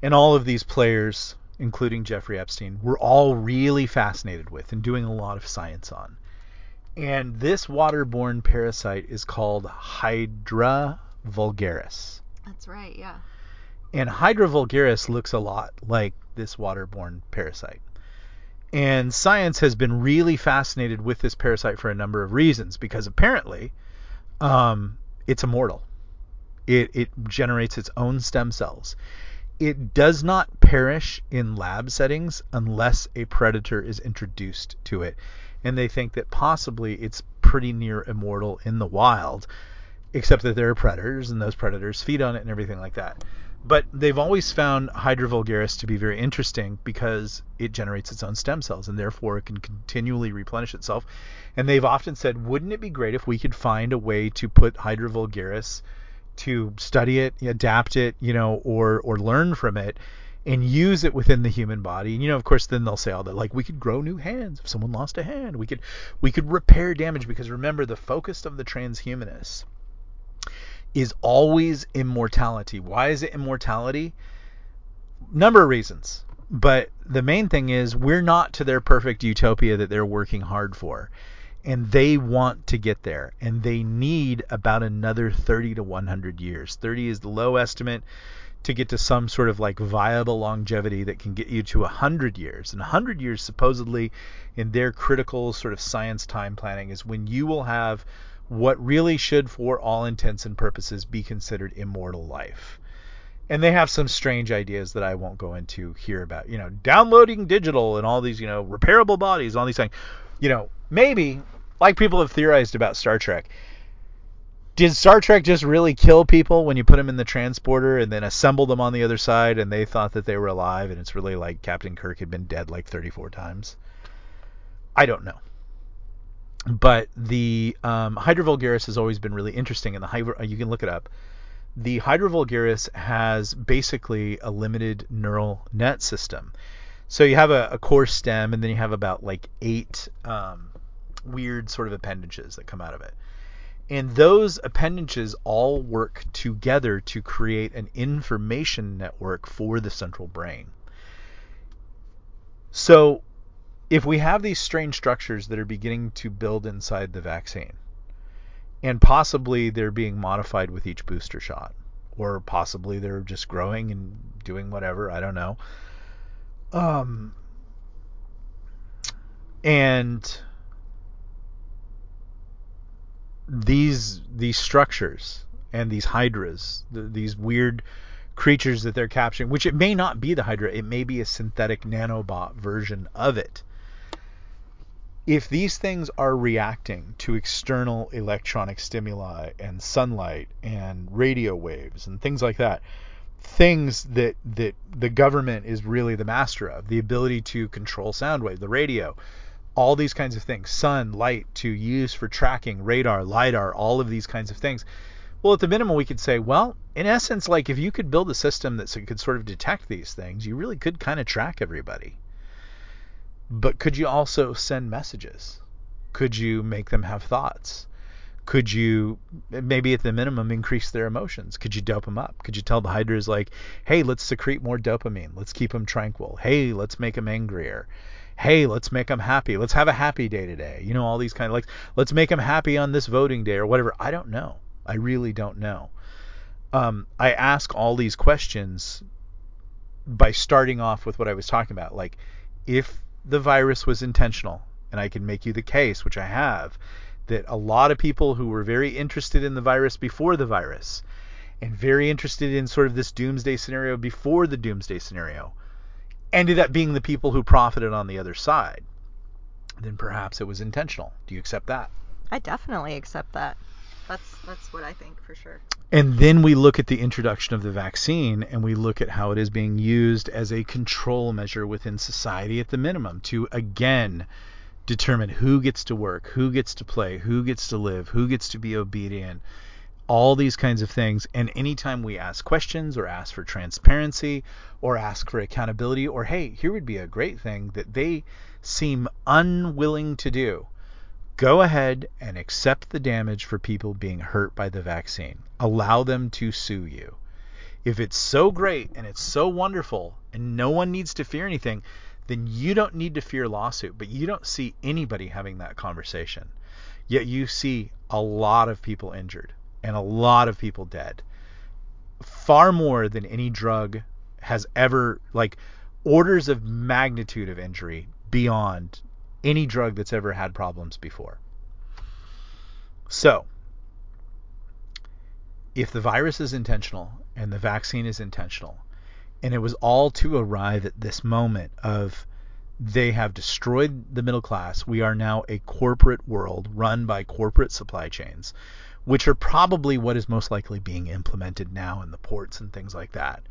and all of these players, including Jeffrey Epstein, were all really fascinated with and doing a lot of science on. And this waterborne parasite is called Hydra vulgaris. That's right. Yeah. And Hydra vulgaris looks a lot like this waterborne parasite. And science has been really fascinated with this parasite for a number of reasons because apparently um, it's immortal. It, it generates its own stem cells. It does not perish in lab settings unless a predator is introduced to it. And they think that possibly it's pretty near immortal in the wild, except that there are predators and those predators feed on it and everything like that. But they've always found Hydra vulgaris to be very interesting because it generates its own stem cells and therefore it can continually replenish itself. And they've often said, wouldn't it be great if we could find a way to put Hydra vulgaris to study it, adapt it, you know, or or learn from it and use it within the human body. And you know, of course, then they'll say all that like we could grow new hands if someone lost a hand. We could we could repair damage because remember the focus of the transhumanists is always immortality. Why is it immortality? Number of reasons. But the main thing is we're not to their perfect utopia that they're working hard for. And they want to get there. And they need about another 30 to 100 years. 30 is the low estimate to get to some sort of like viable longevity that can get you to 100 years. And 100 years, supposedly, in their critical sort of science time planning, is when you will have what really should, for all intents and purposes, be considered immortal life. And they have some strange ideas that I won't go into here about, you know, downloading digital and all these, you know, repairable bodies, all these things. You know, maybe, like people have theorized about Star Trek, did Star Trek just really kill people when you put them in the transporter and then assemble them on the other side and they thought that they were alive and it's really like Captain Kirk had been dead like 34 times? I don't know but the um, Hydra vulgaris has always been really interesting, and the Hydra, you can look it up. the Hydra vulgaris has basically a limited neural net system. So you have a, a core stem, and then you have about like eight um, weird sort of appendages that come out of it. And those appendages all work together to create an information network for the central brain. So, if we have these strange structures that are beginning to build inside the vaccine, and possibly they're being modified with each booster shot, or possibly they're just growing and doing whatever, I don't know. Um, and these these structures and these hydras, the, these weird creatures that they're capturing, which it may not be the hydra, it may be a synthetic nanobot version of it. If these things are reacting to external electronic stimuli and sunlight and radio waves and things like that, things that that the government is really the master of, the ability to control sound wave, the radio, all these kinds of things, sun, light to use for tracking, radar, lidar, all of these kinds of things. Well, at the minimum, we could say, well, in essence, like if you could build a system that could sort of detect these things, you really could kind of track everybody. But could you also send messages? Could you make them have thoughts? Could you maybe at the minimum increase their emotions? Could you dope them up? Could you tell the hydras like, hey, let's secrete more dopamine. Let's keep them tranquil. Hey, let's make them angrier hey, let's make them happy. Let's have a happy day today. You know, all these kind of like, let's make them happy on this voting day or whatever. I don't know. I really don't know. Um, I ask all these questions by starting off with what I was talking about. Like, if the virus was intentional, and I can make you the case, which I have, that a lot of people who were very interested in the virus before the virus and very interested in sort of this doomsday scenario before the doomsday scenario ended up being the people who profited on the other side, then perhaps it was intentional. Do you accept that? I definitely accept that. That's that's what I think for sure. And then we look at the introduction of the vaccine and we look at how it is being used as a control measure within society at the minimum to again determine who gets to work, who gets to play, who gets to live, who gets to be obedient, all these kinds of things. And anytime we ask questions or ask for transparency or ask for accountability, or hey, here would be a great thing that they seem unwilling to do, go ahead and accept the damage for people being hurt by the vaccine. Allow them to sue you. If it's so great and it's so wonderful and no one needs to fear anything, then you don't need to fear lawsuit. But you don't see anybody having that conversation. Yet you see a lot of people injured and a lot of people dead. Far more than any drug has ever, like, orders of magnitude of injury beyond any drug that's ever had problems before. So, if the virus is intentional and the vaccine is intentional, and it was all to arrive at this moment of they have destroyed the middle class. We are now a corporate world run by corporate supply chains which are probably what is most likely being implemented now in the ports and things like that.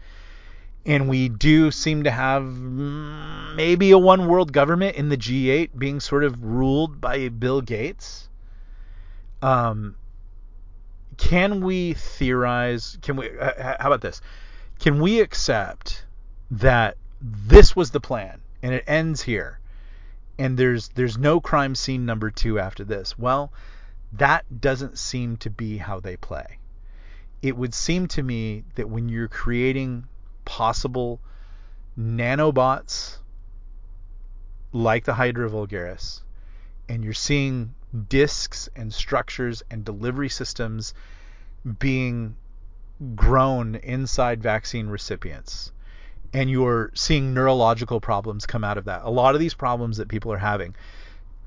And we do seem to have mm, maybe a one world government in the G8 being sort of ruled by Bill Gates. Um, can we theorize? Can we? How about this? Can we accept that this was the plan and it ends here, and there's there's no crime scene number two after this? Well, that doesn't seem to be how they play. It would seem to me that when you're creating possible nanobots like the Hydra vulgaris, and you're seeing disks and structures and delivery systems being grown inside vaccine recipients, and you're seeing neurological problems come out of that. A lot of these problems that people are having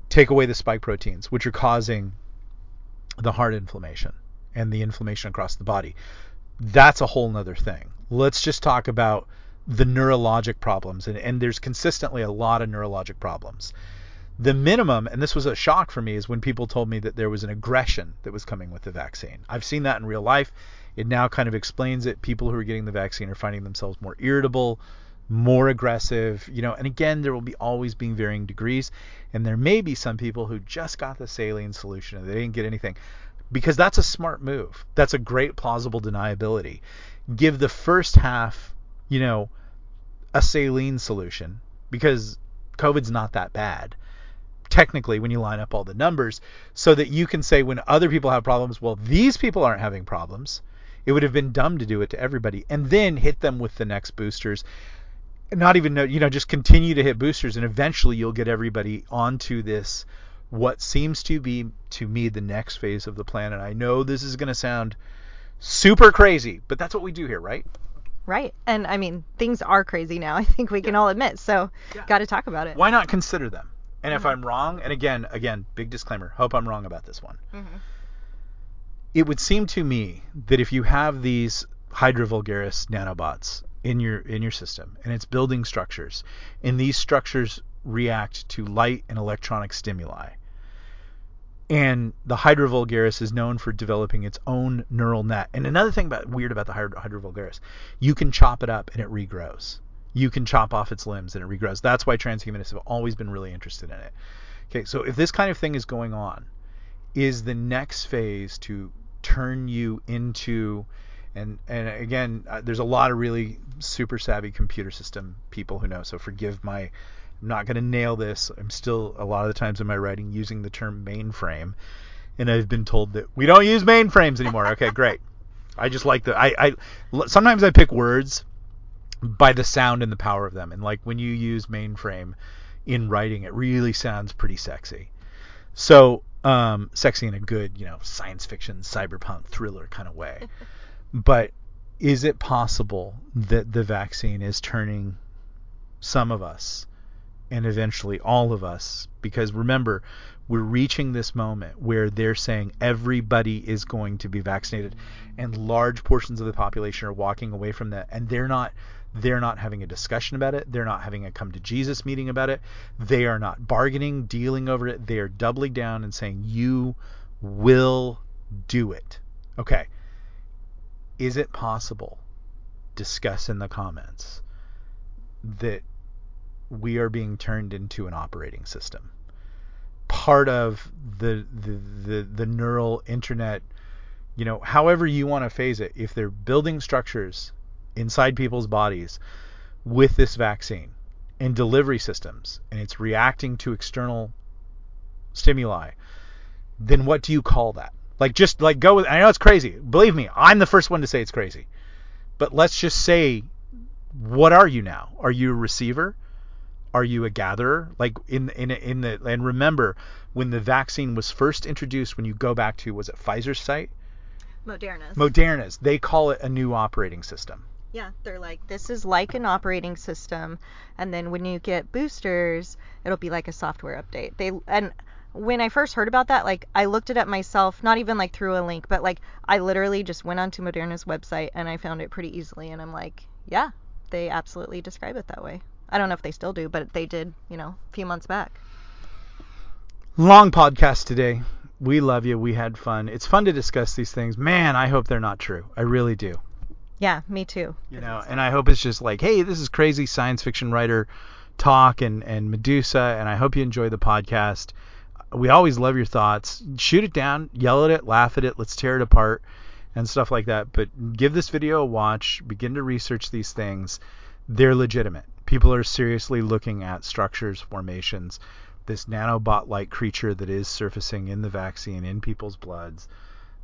take away the spike proteins, which are causing the heart inflammation and the inflammation across the body. That's a whole nother thing. Let's just talk about the neurologic problems. And, and there's consistently a lot of neurologic problems. The minimum, and this was a shock for me, is when people told me that there was an aggression that was coming with the vaccine. I've seen that in real life. It now kind of explains it. People who are getting the vaccine are finding themselves more irritable, more aggressive, you know, and again, there will be always being varying degrees. And there may be some people who just got the saline solution and they didn't get anything. because that's a smart move. That's a great plausible deniability. Give the first half, you know, a saline solution because COVID's not that bad technically when you line up all the numbers so that you can say when other people have problems, well, these people aren't having problems. It would have been dumb to do it to everybody and then hit them with the next boosters. Not even know, you know, just continue to hit boosters and eventually you'll get everybody onto this what seems to be to me the next phase of the plan. And I know this is going to sound super crazy, but that's what we do here, right? Right. And I mean, things are crazy now. I think we can all admit. So, Yeah. got to talk about it. Why not consider them? And if Mhm. I'm wrong, and again, again, big disclaimer, hope I'm wrong about this one. Mhm. It would seem to me that if you have these Hydra vulgaris nanobots in your in your system and it's building structures, and these structures react to light and electronic stimuli, and the Hydra vulgaris is known for developing its own neural net. And another thing about weird about the Hydra, vulgaris, you can chop it up and it regrows. You can chop off its limbs and it regrows. That's why transhumanists have always been really interested in it. Okay, so if this kind of thing is going on, is the next phase to turn you into and and again uh, there's a lot of really super savvy computer system people who know so forgive my I'm not going to nail this. I'm still a lot of the times in my writing using the term mainframe and I've been told that we don't use mainframes anymore. Okay great. I just like the I, I sometimes I pick words by the sound and the power of them and like when you use mainframe in writing it really sounds pretty sexy. So um, sexy in a good, you know, science fiction, cyberpunk thriller kind of way. but is it possible that the vaccine is turning some of us and eventually all of us? Because remember, we're reaching this moment where they're saying everybody is going to be vaccinated, and large portions of the population are walking away from that, and they're not they're not having a discussion about it. They're not having a come to Jesus meeting about it. They are not bargaining, dealing over it. They are doubling down and saying, You will do it. Okay. Is it possible, discuss in the comments, that we are being turned into an operating system? Part of the the, the, the neural internet, you know, however you want to phase it, if they're building structures inside people's bodies with this vaccine and delivery systems and it's reacting to external stimuli, then what do you call that? Like just like go with I know it's crazy. Believe me, I'm the first one to say it's crazy. But let's just say what are you now? Are you a receiver? Are you a gatherer? Like in in in the and remember when the vaccine was first introduced when you go back to was it Pfizer's site? Moderna's. Moderna's. They call it a new operating system. Yeah, they're like, this is like an operating system, and then when you get boosters, it'll be like a software update. They and when I first heard about that, like I looked it up myself, not even like through a link, but like I literally just went onto Moderna's website and I found it pretty easily, and I'm like, yeah, they absolutely describe it that way. I don't know if they still do, but they did, you know, a few months back. Long podcast today. We love you. We had fun. It's fun to discuss these things. Man, I hope they're not true. I really do. Yeah, me too. You know, and I hope it's just like, hey, this is crazy science fiction writer talk and and Medusa, and I hope you enjoy the podcast. We always love your thoughts. Shoot it down, yell at it, laugh at it, let's tear it apart, and stuff like that. But give this video a watch. Begin to research these things. They're legitimate. People are seriously looking at structures, formations, this nanobot-like creature that is surfacing in the vaccine, in people's bloods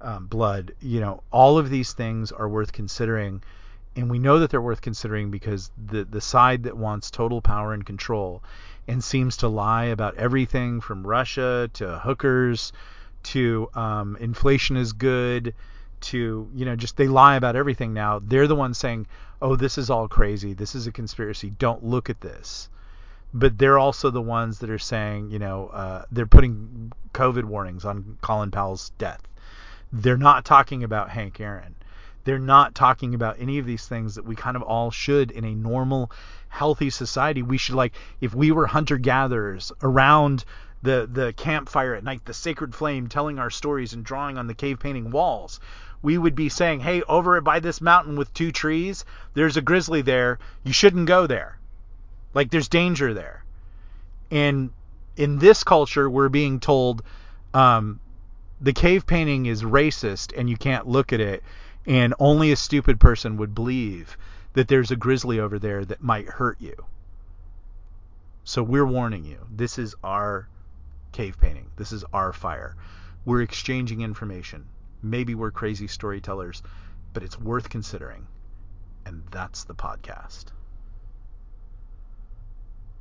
um, blood. You know, all of these things are worth considering, and we know that they're worth considering because the the side that wants total power and control and seems to lie about everything from Russia to hookers to um, inflation is good to you know just they lie about everything now. They're the ones saying, "Oh, this is all crazy. This is a conspiracy. Don't look at this." But they're also the ones that are saying, you know, uh, they're putting COVID warnings on Colin Powell's death they're not talking about Hank Aaron. They're not talking about any of these things that we kind of all should in a normal, healthy society. We should like if we were hunter gatherers around the the campfire at night, the sacred flame, telling our stories and drawing on the cave painting walls. We would be saying, "Hey, over by this mountain with two trees, there's a grizzly there. You shouldn't go there. Like there's danger there." And in this culture, we're being told, um, the cave painting is racist and you can't look at it and only a stupid person would believe that there's a grizzly over there that might hurt you. So we're warning you. This is our cave painting. This is our fire. We're exchanging information. Maybe we're crazy storytellers, but it's worth considering. And that's the podcast.